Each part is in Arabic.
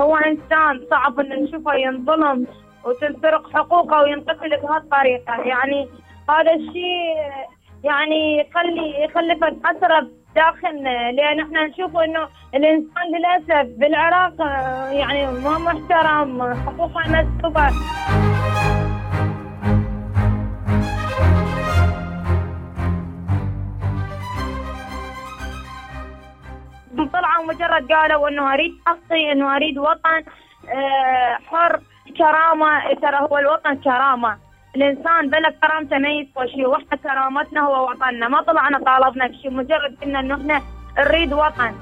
هو إنسان صعب إن نشوفه ينظلم وتنسرق حقوقه وينقتل بهالطريقه يعني هذا الشيء يعني يخلي يخلف حسره داخلنا لأن إحنا نشوف إنه الإنسان للأسف بالعراق يعني ما محترم حقوقه مسلوبه طلعوا مجرد قالوا إنه أريد حقي إنه أريد وطن آه، حر كرامة. ترى هو الوطن كرامة. الإنسان بلا كرامته ما يسوى شيء. وإحنا كرامتنا هو وطننا. ما طلعنا طالبنا بشيء. مجرد قلنا إنه إحنا نريد وطن.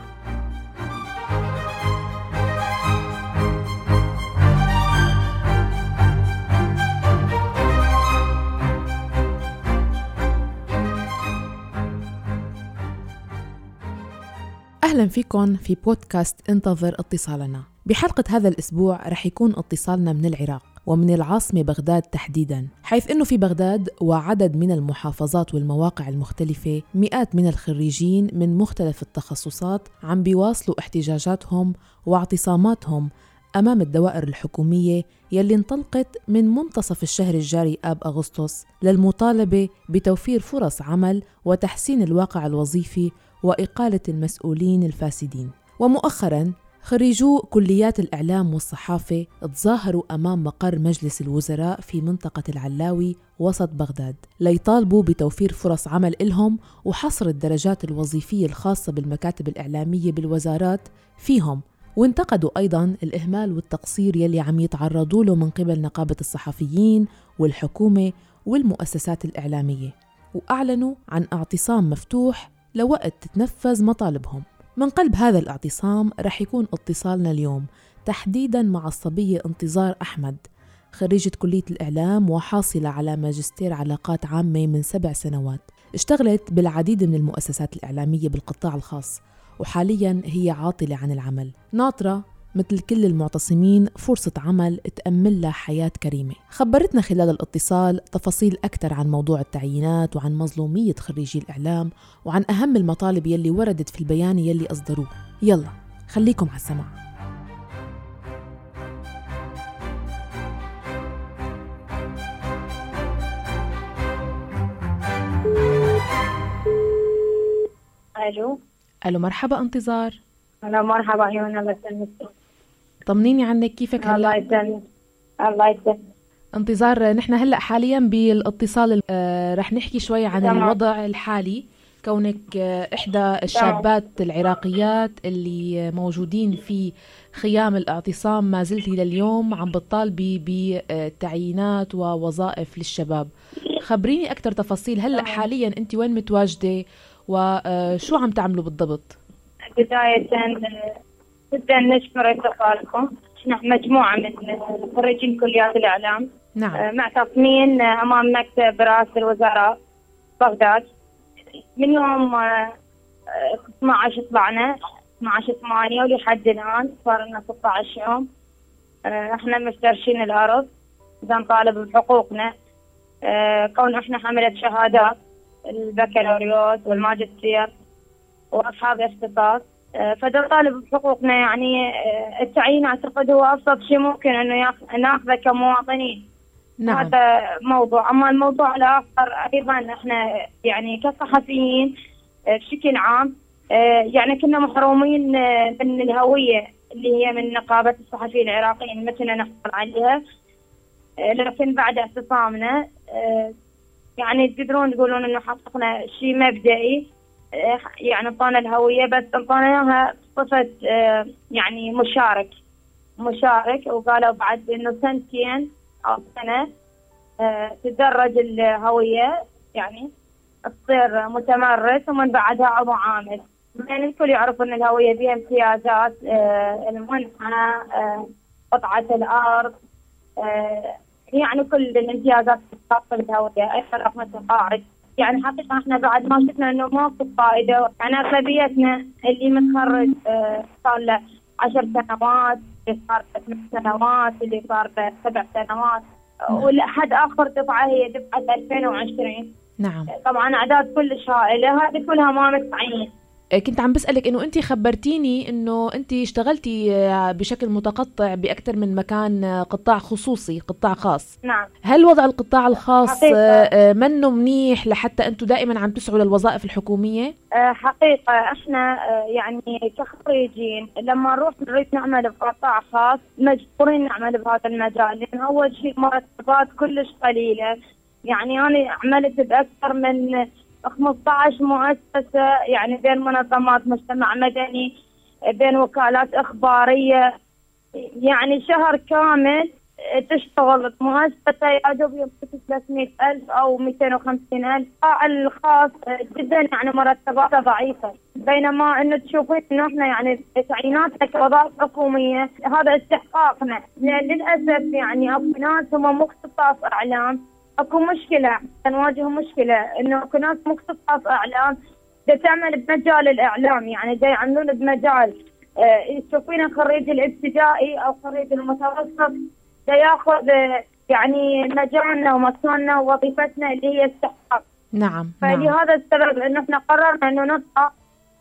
أهلا فيكم في بودكاست انتظر اتصالنا. بحلقة هذا الأسبوع رح يكون اتصالنا من العراق ومن العاصمة بغداد تحديدا حيث أنه في بغداد وعدد من المحافظات والمواقع المختلفة مئات من الخريجين من مختلف التخصصات عم بيواصلوا احتجاجاتهم واعتصاماتهم أمام الدوائر الحكومية يلي انطلقت من منتصف الشهر الجاري آب أغسطس للمطالبة بتوفير فرص عمل وتحسين الواقع الوظيفي وإقالة المسؤولين الفاسدين. ومؤخرا خريجو كليات الإعلام والصحافة تظاهروا أمام مقر مجلس الوزراء في منطقة العلاوي وسط بغداد. ليطالبوا بتوفير فرص عمل إلهم وحصر الدرجات الوظيفية الخاصة بالمكاتب الإعلامية بالوزارات فيهم. وانتقدوا أيضا الإهمال والتقصير يلي عم يتعرضوا له من قبل نقابة الصحفيين والحكومة والمؤسسات الإعلامية. وأعلنوا عن اعتصام مفتوح لوقت تتنفذ مطالبهم. من قلب هذا الاعتصام رح يكون اتصالنا اليوم تحديدا مع الصبية انتظار أحمد خريجة كلية الإعلام وحاصلة على ماجستير علاقات عامة من سبع سنوات. اشتغلت بالعديد من المؤسسات الإعلامية بالقطاع الخاص وحاليا هي عاطلة عن العمل. ناطرة مثل كل المعتصمين فرصة عمل تأمن لها حياة كريمة. خبرتنا خلال الاتصال تفاصيل أكثر عن موضوع التعيينات وعن مظلومية خريجي الإعلام وعن أهم المطالب يلي وردت في البيان يلي أصدروه. يلا خليكم على السمع ألو. ألو مرحبا انتظار. هلا مرحبا عيون الله يسلمك طمنيني عنك كيفك الله هلا يسلمك. الله يسلمك. انتظار نحن هلا حاليا بالاتصال آه، رح نحكي شوي عن تمام. الوضع الحالي. كونك آه، إحدى الشابات العراقيات اللي موجودين في خيام الاعتصام ما زلتي لليوم عم بتطالبي بتعيينات ووظائف للشباب. خبريني أكثر تفاصيل. هلا. حاليا أنت وين متواجدة وشو عم تعملوا بالضبط؟ بداية جدا نشكر اتصالكم نحن مجموعة من خريجين كليات الإعلام. نعم. آه، معتصمين آه، أمام مكتب رئاسة الوزراء بغداد. من يوم آه، آه، 12 طلعنا 12 8 ولحد الآن صار لنا 16 يوم إحنا مفترشين الأرض. إذا نطالب بحقوقنا. كون إحنا حملة شهادات البكالوريوس والماجستير وأصحاب اختصاص فده نطالب بحقوقنا يعني آه، التعيين اعتقد هو ابسط شيء ممكن إنه ياخ- ناخذه كمواطنين. نعم. هذا موضوع. أما الموضوع الآخر أيضا إحنا يعني كصحفيين آه، بشكل عام آه، يعني كنا محرومين آه، من الهوية اللي هي من نقابة الصحفيين العراقيين متنا نحصل عليها. آه، لكن بعد اعتصامنا آه، يعني تقدرون تقولون إنه حققنا شيء مبدئي. آه، يعني اعطانا الهوية بس اعطانا اياها بصفه آه، يعني مشارك. مشارك وقالوا بعد إنه سنتين أو سنة آه، تدرج الهوية يعني تصير متمرس ومن بعدها عضو عامل يعني الكل يعرف إن الهوية فيها امتيازات المنحة آه، قطعة الأرض يعني كل الامتيازات الخاصه بالهويه أيضا رقم التقاعد يعني حقيقة إحنا بعد ما شفنا إنه ماكو فائدة يعني أغلبيتنا اللي متخرج آه، صار له عشر سنوات اللي صار له ثمان سنوات اللي صار له سبع سنوات ولحد آخر دفعة هي دفعة 2020 نعم. طبعا أعداد كلش هائلة هذه كلها ما متعين كنت عم بسألك إنه انت خبرتيني إنه انت اشتغلتي آه، بشكل متقطع بأكثر من مكان آه، قطاع خصوصي قطاع خاص. نعم. هل وضع القطاع الخاص منه منيح لحتى أنتم دائما عم تسعوا للوظائف الحكومية؟ حقيقة إحنا يعني كخريجين لما نروح نريد نعمل بقطاع خاص مجبورين نعمل بهذا المجال لأن اول شيء مرتبات كلش قليلة. يعني أنا عملت بأكثر من 15 مؤسسة يعني بين منظمات مجتمع مدني بين وكالات إخبارية. يعني شهر كامل تشتغل مؤسسة يا دوب يمكن 300 ألف أو 250 ألف. الخاص جدا يعني مرتباته ضعيفة. بينما إنه تشوفين إنه إحنا يعني تعييناتنا كوظائف حكومية هذا استحقاقنا. للأسف يعني اكو ناس هم مختصاص أعلام. أكو مشكلة نواجه مشكلة إنه أكو ناس مختصات إعلام دا تعمل بمجال الإعلام يعني دا يعملون بمجال آه تشوفين خريج الابتدائي أو خريج المتوسط دا ياخذ يعني مجالنا ومكاننا ووظيفتنا اللي هي استحقاق نعم فلهذا نعم. السبب انه إحنا قررنا إنه نطلع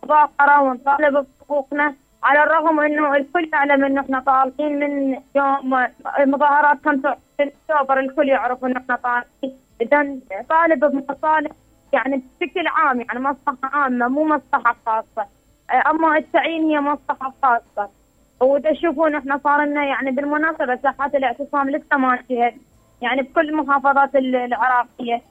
مظاهره ونطالب بحقوقنا على الرغم إنه الكل يعلم إنه إحنا طالبين من يوم مظاهرات 25 أكتوبر الكل يعرف إنه إحنا طالبين اذا طالب بمصالح يعني بشكل عام يعني مصلحة عامة مو مصلحة خاصة. أما التعيين هي مصلحة خاصة. وتشوفون إحنا صار لنا يعني بالمناسبة ساحات الاعتصام لسه ماشيه يعني بكل المحافظات العراقية.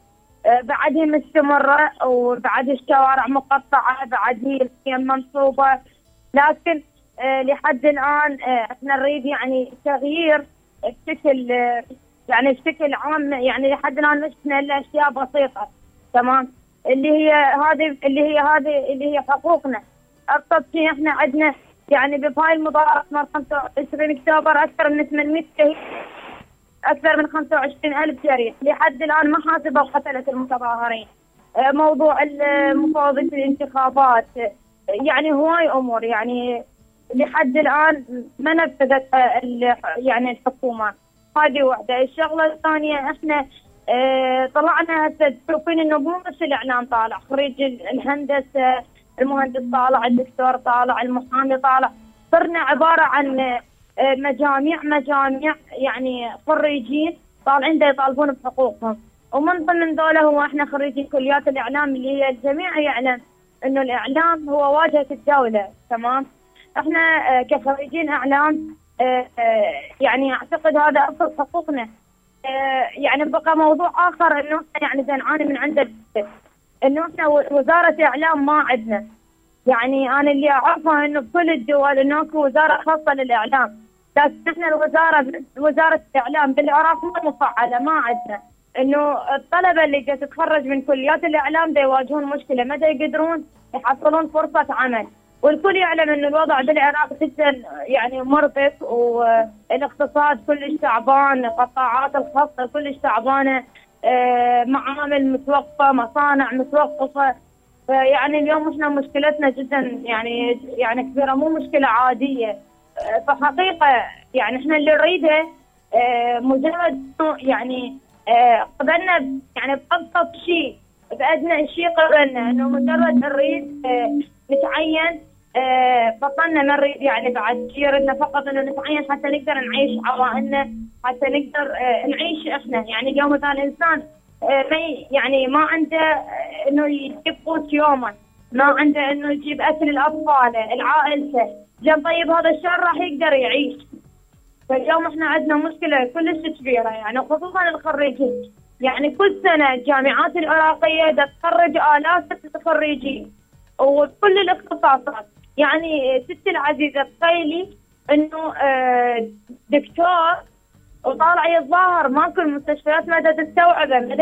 بعد هي مستمره وبعد الشوارع مقطعة بعد هي منصوبة. لكن آه، لحد الآن آه، إحنا نريد يعني تغيير بشكل آه، يعني بشكل عام يعني لحد الآن مش إلا أشياء بسيطة تمام؟ اللي هي هذه اللي هي هذه اللي هي حقوقنا. شيء إحنا عندنا يعني بهاي المظاهرات 25 اكتوبر أكثر من 800 شهيد أكثر من 25 ألف جريح. لحد الآن ما حاسبوا قتله المتظاهرين. موضوع مفوضيه الانتخابات يعني هواي أمور يعني لحد الآن ما نفذت يعني الحكومة. هذه واحدة. الشغلة الثانية إحنا آه طلعنا هسه تشوفين إنه مو بس الإعلام طالع خريج الهندسة المهندس طالع الدكتور طالع المحامي طالع. صرنا عبارة عن آه مجاميع مجاميع يعني خريجين طالعين يطالبون بحقوقهم. ومن ضمن ذولا هو إحنا خريجين كليات الإعلام اللي هي الجميع يعلم. إنه الإعلام هو واجهة الدولة تمام؟ إحنا آه، كخريجين إعلام آه، آه، يعني أعتقد هذا ابسط حقوقنا. يعني بقى موضوع آخر إنه يعني نعاني من عند إنه إحنا وزارة اعلام ما عندنا. يعني أنا اللي اعرفه إنه بكل الدول إنه أكو وزارة خاصة للإعلام. لكن إحنا الوزارة وزارة الإعلام بالعراق ما مفعلة ما عندنا. إنه الطلبة اللي تتخرج من كليات الإعلام يواجهون مشكلة دا يقدرون يحصلون فرصة عمل. والكل يعلم ان الوضع بالعراق جدا يعني مربك والاقتصاد كلش تعبان القطاعات الخاصة كلش تعبانة آه، معامل متوقفة مصانع متوقفة. فيعني اليوم إحنا مشكلتنا جدا يعني يعني كبيرة مو مشكلة عادية. آه، فحقيقة يعني إحنا اللي نريده آه، مجرد يعني قبلنا يعني بأبسط شيء بأدنى شيء قبلنا أنه مجرد نريد نتعين بطلنا ما نريد يعني بعد شيء فقط أنه نتعين حتى نقدر نعيش عوائلنا حتى نقدر نعيش إحنا يعني اليوم مثلا الإنسان ما يعني ما عنده إنه يجيب قوت يوما ما عنده إنه يجيب أكل لأطفاله لعائلته جاب طيب هذا الشهر راح يقدر يعيش. فاليوم إحنا عندنا مشكلة كلش كبيرة يعني خصوصا الخريجين. يعني كل سنة الجامعات العراقية تخرج آلاف الخريجين وكل الاختصاصات. يعني ستي العزيزة تخيلي إنه آه، دكتور وطالع يتظاهر ماكو المستشفيات ما تستوعبه ما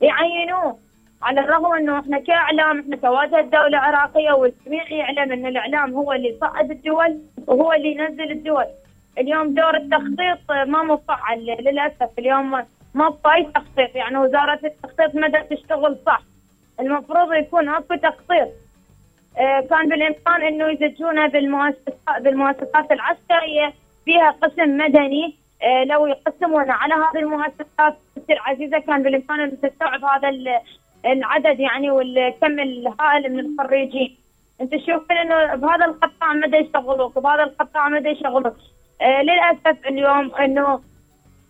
يعينوه. على الرغم إنه إحنا كإعلام إحنا كواجهه دوله عراقيه والجميع يعلم إن الإعلام هو اللي يصعد الدول وهو اللي ينزل الدول. اليوم دور التخطيط ما مفعل للأسف اليوم ما باي تخطيط. يعني وزارة التخطيط ما تشتغل صح. المفروض يكون اكو تخطيط. آه، كان بالإمكان إنه يزجونه بالمؤسسات بالمؤسسات العسكرية. فيها قسم مدني. آه، لو يقسمون على هذه المؤسسات العزيزه كان بالإمكان ان تستوعب هذا العدد يعني والكم الهائل من الخريجين. أنت تشوفين إنه بهذا القطاع مدى يشغلوك بهذا القطاع مدى يشغلوك للأسف اليوم أنه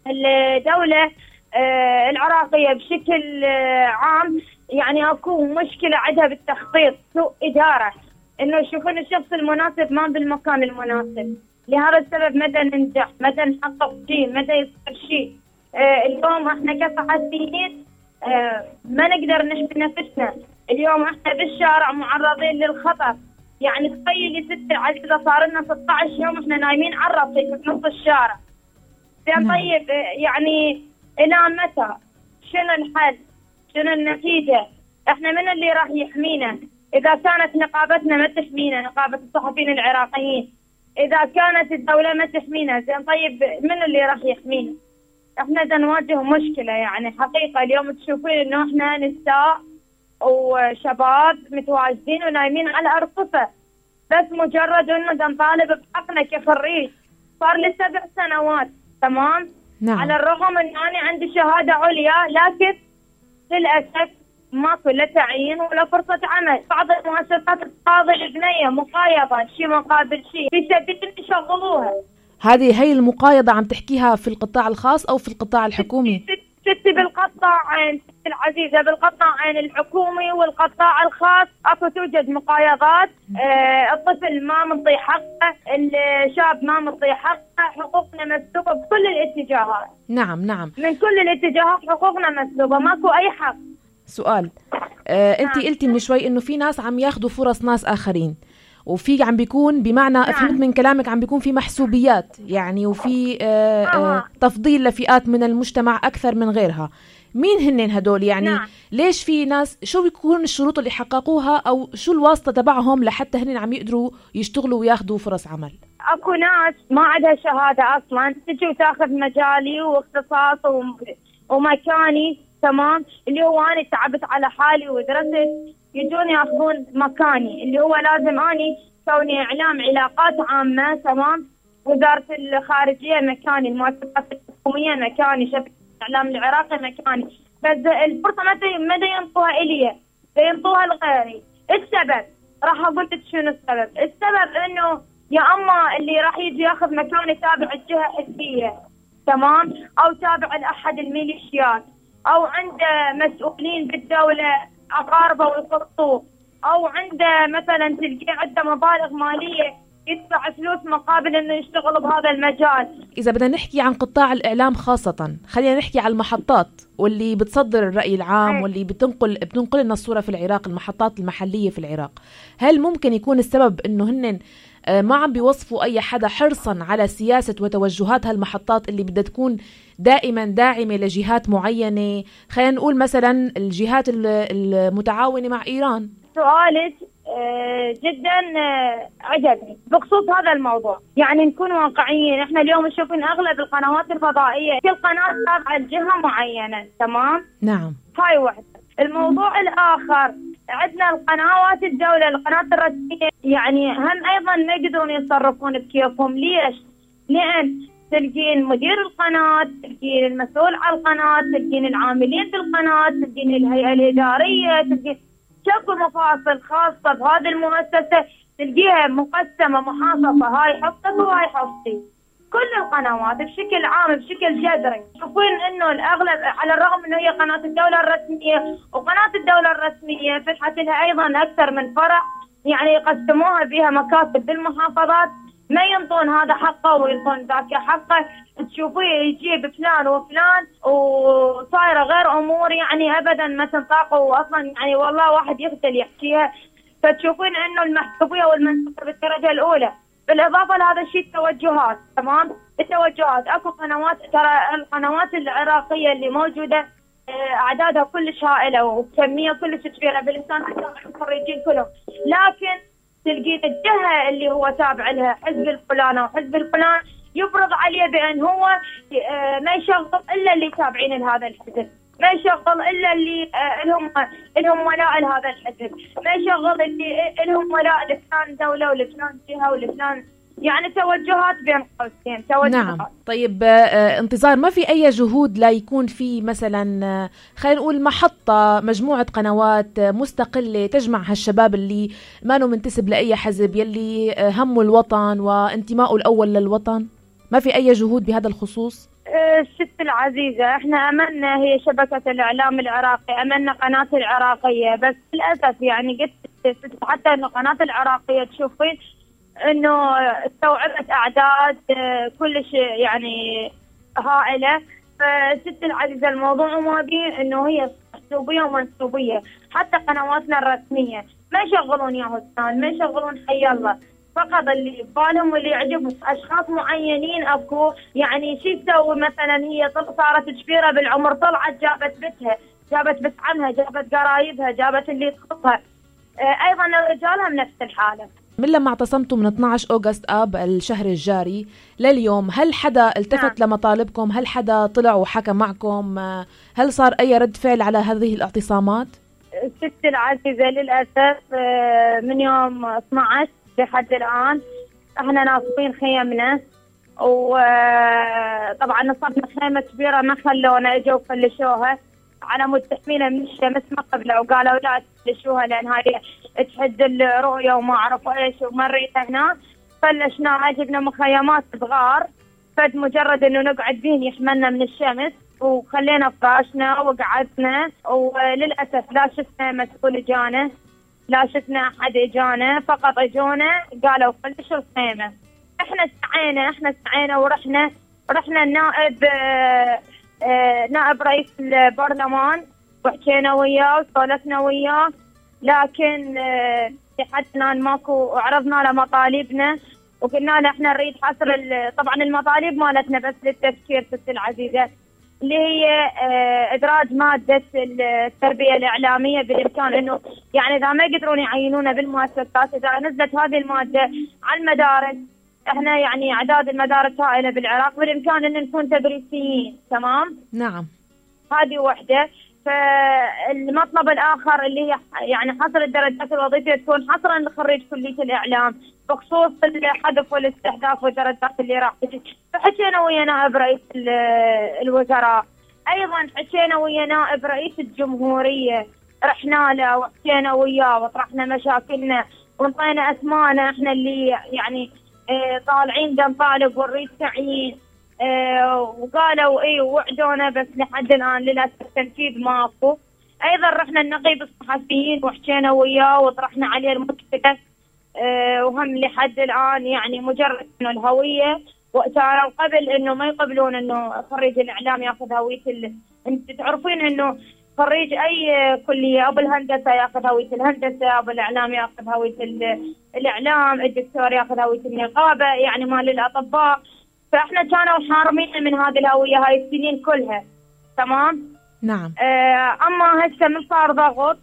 الدولة آه العراقية بشكل آه عام يعني أكو مشكلة عندها بالتخطيط سوء إدارة. إنه يشوفون الشخص المناسب ما بالمكان المناسب. لهذا السبب مدى ننجح؟ مدى نحقق شيء؟ مدى يصير شيء؟ آه اليوم إحنا كصحفيين آه ما نقدر نحمي نفسنا. اليوم إحنا بالشارع معرضين للخطر. يعني تخيلي ست إذا صار لنا 16 يوم إحنا نايمين على الرصيف في نص الشارع زين نعم. طيب يعني إلى متى؟ شنو الحل؟ شنو النتيجة؟ إحنا من اللي راح يحمينا؟ إذا كانت نقابتنا ما تحمينا نقابة الصحفيين العراقيين إذا كانت الدولة ما تحمينا زين طيب من اللي راح يحمينا؟ إحنا دا نواجه مشكلة يعني حقيقة اليوم تشوفين إنه إحنا نساء وشباب متواجدين ونايمين على أرصفة بس مجرد إنه نطالب بحقنا كخريج صار لي سبع سنوات تمام نعم. على الرغم ان أنا عندي شهادة عليا لكن للأسف ماكو لا تعيين ولا فرصة عمل، بعض المؤسسات تقاضي البنية مقايضة شيء مقابل شيء، في سبيل يشغلوها. هذه هي المقايضة عم تحكيها في القطاع الخاص أو في القطاع الحكومي؟ ستي بالقطاعين ستي العزيزة بالقطاعين الحكومي والقطاع الخاص. أكو توجد مقايضات آه الطفل ما منطي حقه الشاب ما منطي حقه حقوقنا مسلوبة بكل الاتجاهات. نعم نعم. من كل الاتجاهات حقوقنا مسلوبة ماكو أي حق. سؤال آه انت. قلتي من شوي إنه في ناس عم ياخذوا فرص ناس آخرين. وفي عم بيكون بمعنى نعم. فهمت من كلامك عم بيكون في محسوبيات يعني وفي آه آه. تفضيل لفئات من المجتمع أكثر من غيرها. مين هن هدول يعني؟ نعم. ليش في ناس شو بيكون الشروط اللي حققوها أو شو الواسطة تبعهم لحتى هن عم يقدروا يشتغلوا وياخذوا فرص عمل؟ أكو ناس ما عندها شهادة أصلا تجي وتاخذ مجالي واختصاص ومكاني تمام؟ اللي هو أنا تعبت على حالي ودرست يجون ياخذون مكاني اللي هو لازم أني كوني إعلام علاقات عامة تمام؟ وزارة الخارجية مكاني المؤسسات الحكومية مكاني شبكة الإعلام العراقي مكاني. بس الفرصة متى متى ينطوها إلي ينطوها لغيري. السبب راح أقول لك شنو السبب. السبب إنه يا أما اللي راح يجي ياخذ مكاني تابع الجهة حزبيه تمام؟ أو تابع لاحد الميليشيات أو عنده مسؤولين بالدولة اقاربه ويخطوه أو عنده مثلا تلقيه عنده مبالغ مالية يدفع فلوس مقابل إنه يشتغل بهذا المجال. إذا بدنا نحكي عن قطاع الإعلام خاصة، خلينا نحكي عن المحطات واللي بتصدر الرأي العام واللي بتنقل بتنقل لنا الصورة في العراق، المحطات المحلية في العراق. هل ممكن يكون السبب إنه هن ما عم بيوصفوا أي حدا حرصا على سياسة وتوجهات هالمحطات اللي بدها تكون دائما داعمة لجهات معينة. خلينا نقول مثلا الجهات المتعاونة مع إيران. سؤالك آه، جدا آه، عجبني. بخصوص هذا الموضوع يعني نكون واقعيين إحنا اليوم نشوف أغلب القنوات الفضائية كل قناة تابعة لجهة معينة تمام؟ نعم. هاي واحدة. الموضوع الآخر عندنا القنوات الدولة القناة الرسمية. يعني هم أيضا ما يقدرون يتصرفون بكيفهم. ليش؟ لأن تلقين مدير القناة تلقين المسؤول على القناة تلقين العاملين في القناة تلقين الهيئة الإدارية تلقين شكو مفاصل خاصة بهذه المؤسسة. تلقيها مقسمة محافظة هاي حصتك وهاي حصتي كل القنوات بشكل عام بشكل جذري. تشوفين إنه الأغلب على الرغم إنه هي قناة الدولة الرسمية وقناة الدولة الرسمية فتحت لها أيضا أكثر من فرع يعني يقسموها بها مكاتب بالمحافظات. ما ينطون هذا حقه وينطون ذاك حقه. تشوفيه يجيب فلان وفلان وصايرة غير أمور يعني ابدا ما تنطاق واصلا يعني والله واحد يقتل يحكيها. فتشوفين إنه المحسوبيه والمنسوبيه بالدرجة الأولى. بالاضافة لهذا الشيء التوجهات تمام؟ التوجهات أكو قنوات ترى القنوات العراقية اللي موجودة آه، أعدادها كلش هائلة وكمية كلش كبيرة بالانسان الخريجين كلهم. لكن تلقين الجهة اللي هو تابع لها حزب الفلان أو حزب الفلان يفرض عليه بأن هو آه، ما يشغل إلا اللي تابعين لهذا الحزب. ما يشغل إلا اللي آه، لهم لهم ولاء لهذا الحزب، ما يشغل اللي لهم ولاء لفلان دولة ولفلان جهة ولفلان. يعني توجهات بين قوسين توجهات. نعم. طيب آه، انتظار ما في أي جهود لا يكون في مثلا آه، خلينا نقول محطة مجموعة قنوات آه، مستقلة تجمع هالشباب اللي ما منتسب لأي حزب يلي همه الوطن وانتمائه الأول للوطن؟ ما في أي جهود بهذا الخصوص؟ الست العزيزة إحنا أملنا هي شبكة الإعلام العراقي أملنا قناة العراقية بس للأسف يعني قلت حتى إنه قناة العراقية تشوفين إنه استوعبت أعداد آه، كلش يعني هائلة. فست العزيزة الموضوع ما بيه إنه هي اسلوبيه ومنسوبيه حتى قنواتنا الرسمية ما يشغلون يا هستان ما يشغلون حي الله. فقط اللي ببالهم واللي يعجبهم. أشخاص معينين اكو يعني شو تسوي مثلا هي صارت كبيرة بالعمر طلعت جابت بنتها جابت بنت عمها جابت قرايبها جابت اللي تخصها آه، أيضا الرجال هم نفس الحالة. من لما اعتصمتوا من 12 أوغست آب الشهر الجاري لليوم هل حدا التفت نعم. لمطالبكم؟ هل حدا طلع وحكى معكم؟ هل صار أي رد فعل على هذه الاعتصامات؟ ست العزيزة للأسف آه، من يوم 12 لحد الآن. إحنا ناصبين خيمنا. وطبعا نصبنا خيمة كبيرة ما خلونا إجوا فلشوها على مود تحمينا من الشمس ما قبلوا. وقالوا لا تفلشوها لأن هذه تحد الرؤية وما اعرف إيش ومريت هنا. فلشناها جبنا مخيمات صغار. فد مجرد إنه نقعد بين يحملنا من الشمس. وخلينا فراشنا وقعدنا. وللأسف لا شفنا مسؤول جانا لا شفنا أحد إجانا فقط إجونا قالوا فلشوا الخيمه إحنا استعينا إحنا استعينا ورحنا رحنا النائب آه آه نائب رئيس البرلمان وحكينا وياه وسولفنا وياه. لكن آه لحد الان ماكو عرضنا له مطالبنا وقلنا له إحنا نريد حصر طبعا المطالب مالتنا بس للتفكير ست العزيزة. اللي هي آه إدراج مادة التربية الإعلامية بالإمكان إنه يعني إذا ما يقدرون يعينونا بالمؤسسات إذا نزلت هذه المادة على المدارس إحنا يعني أعداد المدارس هائله بالعراق بالامكان إن نكون تدريسيين تمام؟ نعم هذه وحدة فالمطلب الآخر اللي هي يعني حصر الدرجات الوظيفية تكون حصرا لخريج كلية الإعلام بخصوص الحذف والاستهداف والدرجات اللي راح تجي. فحكينا ويا نائب رئيس الوزراء. أيضا حكينا ويا نائب رئيس الجمهورية. رحنا له وحكينا وياه وطرحنا مشاكلنا وانطينا أسماءنا. إحنا اللي يعني آه طالعين نطالب ونريد تعيين وقالوا اي وعدونا بس لحد الآن للأسف تنفيذ ماكو. أيضا رحنا النقيب الصحفيين وحكينا وياه وطرحنا عليه المشكلة آه وهم لحد الآن يعني مجرد إنه الهوية. وكانوا قبل إنه ما يقبلون إنه خريج الإعلام يأخذ هوية ال... أنت تعرفين إنه خريج أي كلية أبو الهندسة يأخذ هوية الهندسة أبو الإعلام يأخذ هوية الإعلام الدكتور يأخذ هوية النقابة يعني مال الأطباء. فاحنا كانوا حارمين من هذه الهوية هاي السنين كلها. تمام؟ نعم. آه أما هسه من صار ضغط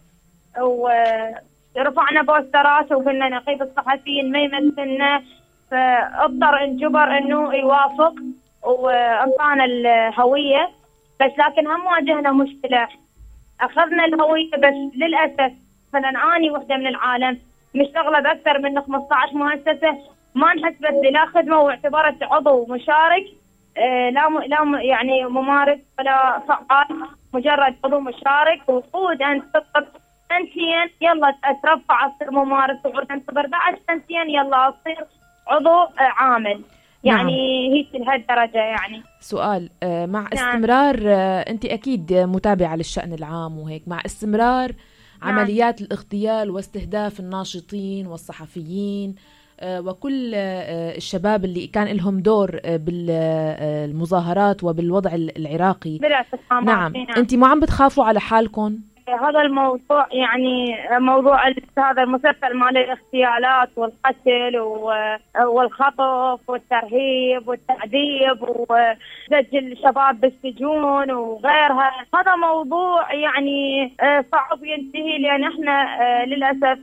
ورفعنا بوسترات وقلنا نقيب الصحفيين ما يمثلنا. فأضطر انجبر إنه يوافق وانطانا الهوية. بس لكن هم واجهنا مشكلة. أخذنا الهوية بس للأسف. مثلا اني وحدة من العالم. مشتغله باكثر من 15 مؤسسة. ما انحسبت لي لا خدمة واعتبرت عضو مشارك آه لا م... لا م... يعني ممارس ولا فعال مجرد عضو مشارك وقود أنت سنتين يلا أترفع أصير ممارس وعود انتظر بعد سنتين يلا أصير عضو آه عامل يعني نعم. هي لهالدرجة يعني سؤال آه مع نعم. استمرار أنت أكيد متابعة للشأن العام وهيك مع استمرار نعم. عمليات الاغتيال واستهداف الناشطين والصحفيين وكل آه، الشباب اللي كان لهم دور آه، بالمظاهرات وبالوضع العراقي. نعم. نعم. انت ما عم بتخافوا على حالكم؟ هذا الموضوع يعني موضوع هذا المسلسل مال الاغتيالات والقتل والخطف والترهيب والتعذيب وسجل شباب بالسجون وغيرها. هذا موضوع يعني صعب ينتهي لأن إحنا للأسف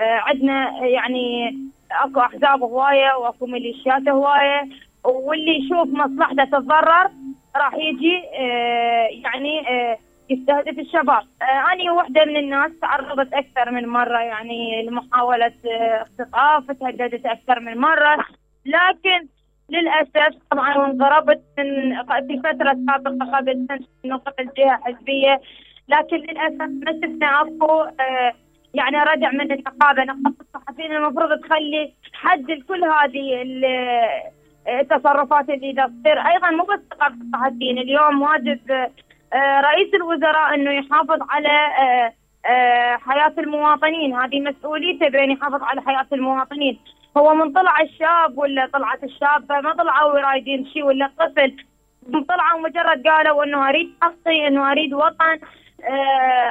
عندنا يعني اكو احزاب هواية واكو ميليشيات هواية واللي يشوف مصلحته تتضرر راح يجي يعني يستهدف الشباب. آه، أنا واحدة من الناس تعرضت أكثر من مرة يعني لمحاولة آه، اختطاف تهددت أكثر من مرة. لكن للأسف طبعا انضربت من في فترة سابقة قبل سنة قبل جهة حزبية لكن للأسف ما شفنا أكو آه، يعني ردع من النقابة نقابة الصحفيين المفروض تخلي حد لكل هذه التصرفات اللي تصير. أيضا مو بس نقابة الصحفيين. اليوم واجب آه، رئيس الوزراء إنه يحافظ على آه، آه، حياة المواطنين. هذه مسؤوليته بين يحافظ على حياة المواطنين. هو من طلع الشاب ولا طلعت الشابة؟ ما طلعوا رايدين شيء ولا من طلعوا مجرد قالوا إنه أريد حقي إنه أريد وطن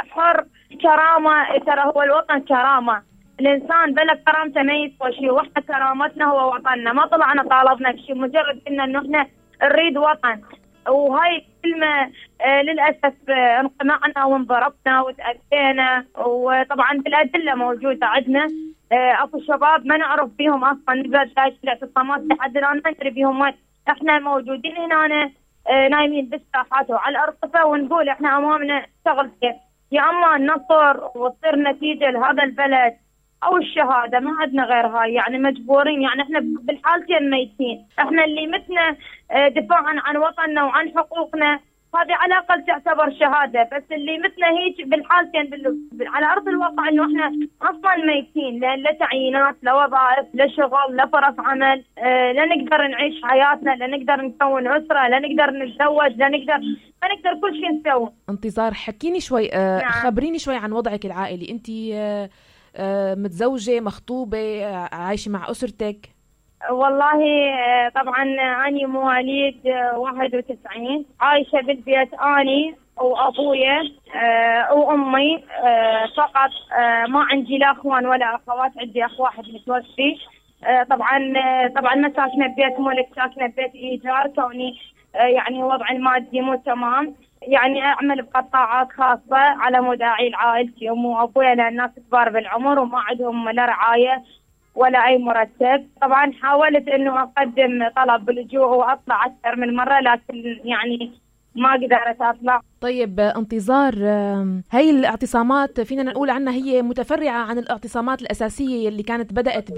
حر. كرامة ترى هو الوطن كرامة. الإنسان بلا كرامته ما يسوى شيء. وإحنا كرامتنا هو وطننا. ما طلعنا طالبنا بشيء. مجرد قلنا إنه إحنا نريد وطن. وهاي الكلمة آه للأسف آه انقمعنا وانضربنا وتأذينا. وطبعا بالأدلة موجودة عندنا. آه اكو شباب ما نعرف بيهم أصلا. نقدر دايش الاعتصامات. لحد الان ما ندري بيهم وين. إحنا موجودين هنا آه نايمين بالساحات وعلى الارصفه ونقول إحنا أمامنا شغل يا اما النصر وتصير نتيجة لهذا البلد أو الشهادة ما عندنا غير هاي. يعني مجبورين يعني إحنا بالحالتين ميتين. إحنا اللي متنا آه، دفاعا عن وطننا وعن حقوقنا. هذه على الأقل تعتبر شهادة بس اللي مثلنا هيك بالحالتين على أرض الواقع إنه إحنا أصلا ميتين لا, لا تعيينات لا وظائف لا شغل لا فرص عمل آه لا نقدر نعيش حياتنا لا نقدر نكون أسرة لا نقدر نتزوج لا نقدر ما نقدر كل شيء نسوي انتظار حكيني شوي آه نعم. خبريني شوي عن وضعك العائلي أنت آه آه، متزوجة مخطوبة آه، عايشة مع أسرتك والله آه، طبعا أني مواليد 91 عايشة بالبيت أني وأبويا وأمي فقط ما عندي لا أخوان ولا أخوات عندي أخ واحد متوفي. طبعا طبعا ما ساكنة ببيت ملك ساكنة ببيت إيجار كوني يعني وضع المادي مو تمام. يعني أعمل بقطاعات خاصة على مود اعيل عائلتي امي وابويا لأن ناس كبار بالعمر وما عندهم لا رعاية ولا أي مرتب. طبعا حاولت إنه أقدم طلب باللجوء وأطلع أكثر من مرة لكن يعني ما قدرت أطلع. طيب انتظار هي الاعتصامات فينا نقول عنها هي متفرعة عن الاعتصامات الأساسية اللي كانت بدأت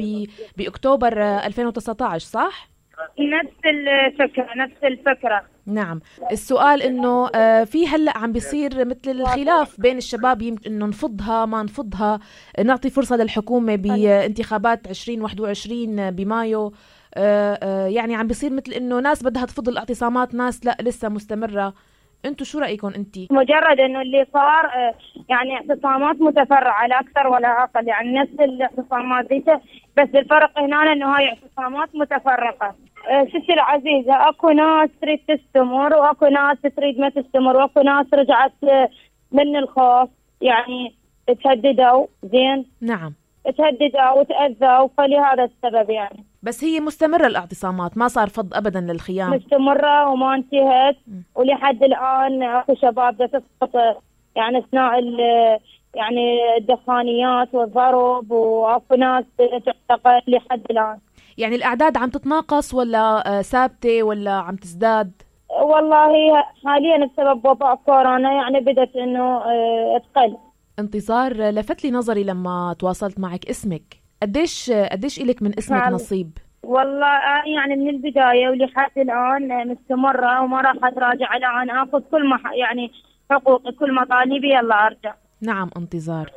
بأكتوبر 2019 صح؟ نفس الفكرة نفس الفكرة. نعم. السؤال إنه آه، في هلأ عم بيصير مثل الخلاف بين الشباب إنه نفضها ما نفضها. نعطي فرصة للحكومة بانتخابات 2021 بمايو. آه، آه، يعني عم بيصير مثل إنه ناس بدها تفض الاعتصامات ناس لأ لسه مستمرة. أنتم شو رأيكم انت؟ مجرد إنه اللي صار يعني اعتصامات متفرعة لا أكثر ولا أقل يعني نفس الاعتصامات بس الفرق هنا إنه هاي اعتصامات متفرقة. ستي العزيزة أكو ناس تريد تستمر وأكو ناس تريد ما تستمر وأكو ناس رجعت آه، من الخوف. يعني تهددوا زين؟ نعم. تهددوا وتأذوا فلهذا السبب يعني. بس هي مستمرة الاعتصامات ما صار فض أبدا للخيام. مستمرة وما انتهت ولحد الآن أكو شباب تسقط يعني أثناء يعني الدخانيات والضرب وأكو ناس تعتقل لحد الآن. يعني الأعداد عم تتناقص ولا آه، ثابتة ولا عم تزداد؟ والله حاليا بسبب وباء كورونا يعني بدت إنه آه، تقل. انتصار لفت لي نظري لما تواصلت معك اسمك. قديش قديش إلك من اسمك نعم. نصيب؟ والله يعني من البداية ولحد الآن مستمرة وما راح أتراجع الان آخذ كل ما يعني حقوقي كل مطالبي يلا أرجع. نعم انتظار.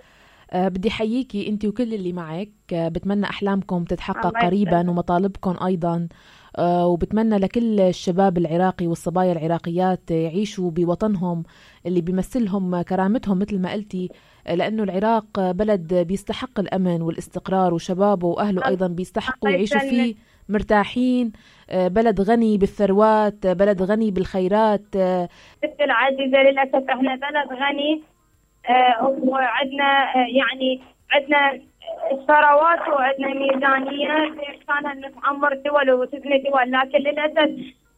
بدي حييكي أنت وكل اللي معك. أه بتمنى أحلامكم تتحقق قريبا ومطالبكم أيضا. أه وبتمنى لكل الشباب العراقي والصبايا العراقيات يعيشوا بوطنهم اللي بيمثلهم كرامتهم مثل ما قلتي لأنه العراق بلد بيستحق الأمن والاستقرار وشبابه وأهله أيضا بيستحقوا يعيشوا فيه مرتاحين. بلد غني بالثروات بلد غني بالخيرات. العزيزه للأسف إحنا بلد غني. آه، وعندنا آه، يعني عندنا ثروات وعندنا ميزانيه بامكانها نتعمر دول وتبني دول. لكن للأسف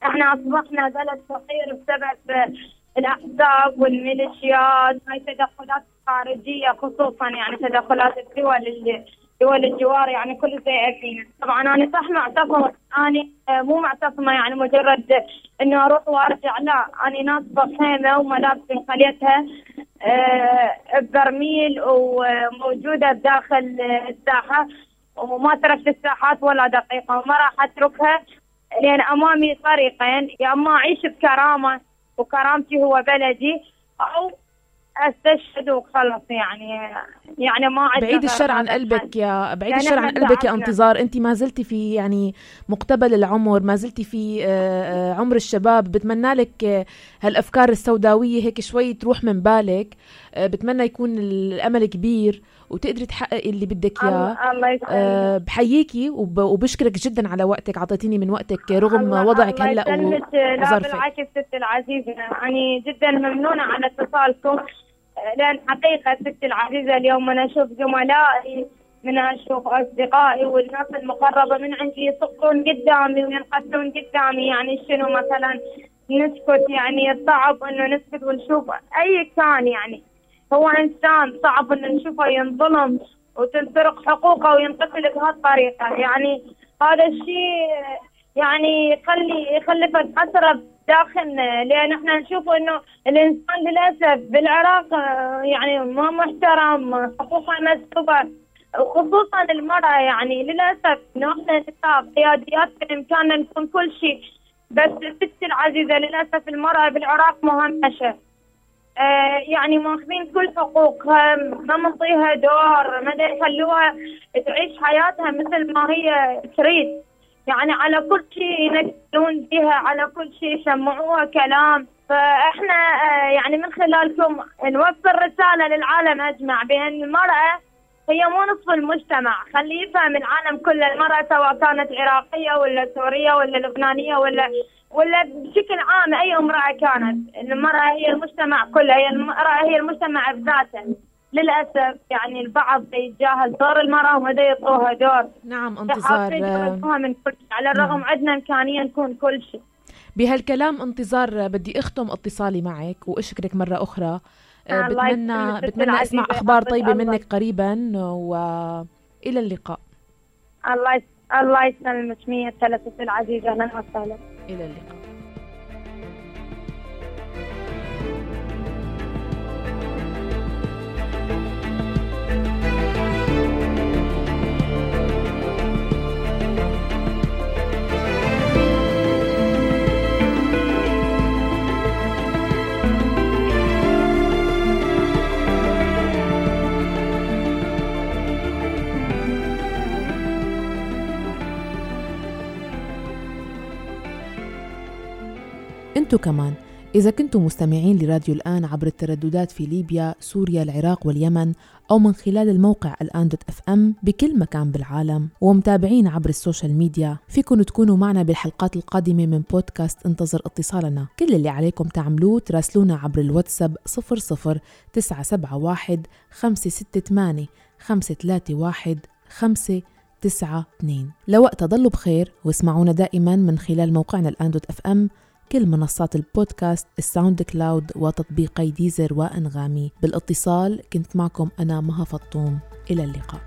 إحنا أصبحنا بلد فقير بسبب الأحزاب والميليشيات هاي تدخلات خارجية خصوصا يعني تدخلات الدول اللي دول الجوار يعني كل شيء فينا طبعا أنا صح معتصمه أنا مو معتصمة يعني مجرد إنه أروح وأرجع لا أنا ناصبه خيمه وملابسي خليتها آه، ببرميل وموجودة بداخل الساحة وما تركت الساحات ولا دقيقة وما راح أتركها لأن أمامي طريقين يا أما أعيش بكرامة وكرامتي هو بلدي أو أستشهد وخلص يعني يعني ما عندي بعيد الشر عن قلبك يا بعيد الشر عن قلبك يا انتظار. أنت ما زلتي في يعني مقتبل العمر ما زلتي في آه، آه، عمر الشباب. بتمنى لك آه، هالأفكار السوداوية هيك شوي تروح من بالك. بتمنى يكون الأمل كبير وتقدري تحققي اللي بدك اياه الله يسلمك بحييكي وبشكرك جدا على وقتك. اعطيتيني من وقتك رغم وضعك هلأ وظرفك لا بالعكس ست العزيزة. يعني جدا ممنونة على اتصالكم. لأن حقيقة ستي العزيزة اليوم أنا أشوف زملائي من أشوف أصدقائي والناس المقربة من عندي يصقون قدامي وينقسون قدامي. يعني شنو مثلا نسكت؟ يعني صعب إنه نسكت ونشوف أي كان يعني. هو إنسان صعب إنه نشوفه ينظلم وتنسرق حقوقه وينقتل بهالطريقة. يعني هذا الشيء يعني يخلي يخلف حسره داخلنا لأن إحنا نشوف إنه الإنسان للأسف بالعراق يعني ما محترم حقوقه مسلوبه وخصوصا المرأة يعني للأسف إحنا نساء قياديات بإمكاننا نكون كل شيء. بس ستي العزيزة للأسف المرأة بالعراق مهمشه آه يعني ماخذين كل حقوقها ما منطيها دور ما يخلوها تعيش حياتها مثل ما هي تريد. يعني على كل شيء ينقلون بها على كل شيء يسمعوها كلام. فإحنا آه، يعني من خلالكم نوصل رسالة للعالم أجمع بأن المرأة هي مو نصف المجتمع. خليه يفهم العالم كله المرأة سواء كانت عراقية ولا سورية ولا لبنانية ولا ولا بشكل عام أي امرأة كانت. المرأة هي المجتمع كله هي المرأة هي المجتمع بذاته. للأسف يعني البعض يتجاهل دور المرأة وما يعطوها دور. نعم انتظار من كل شيء. على الرغم نعم. عندنا إمكانية نكون كل شيء. بهالكلام انتظار بدي أختم اتصالي معك وأشكرك مرة أخرى. آه، بتمنى بتمنى أسمع أخبار طيبة الله. منك قريبا وإلى اللقاء. الله الله يسلمك. 100 العزيزة أهلا وسهلا. إلى اللقاء. انتو كمان إذا كنتم مستمعين لراديو الآن عبر الترددات في ليبيا، سوريا، العراق واليمن أو من خلال الموقع الآن dot FM بكل مكان بالعالم ومتابعين عبر ال social media فيكم تكونوا معنا بالحلقات القادمة من بودكاست انتظر اتصالنا. كل اللي عليكم تعملوه تراسلونا عبر الواتساب 00 971 568 531 5 تسعة اثنين. لوقتها ضلوا بخير واسمعونا دائما من خلال موقعنا الآن dot FM كل منصات البودكاست ال SoundCloud وتطبيقي Deezer وأنغامي. بالاتصال كنت معكم أنا مها فطوم. إلى اللقاء.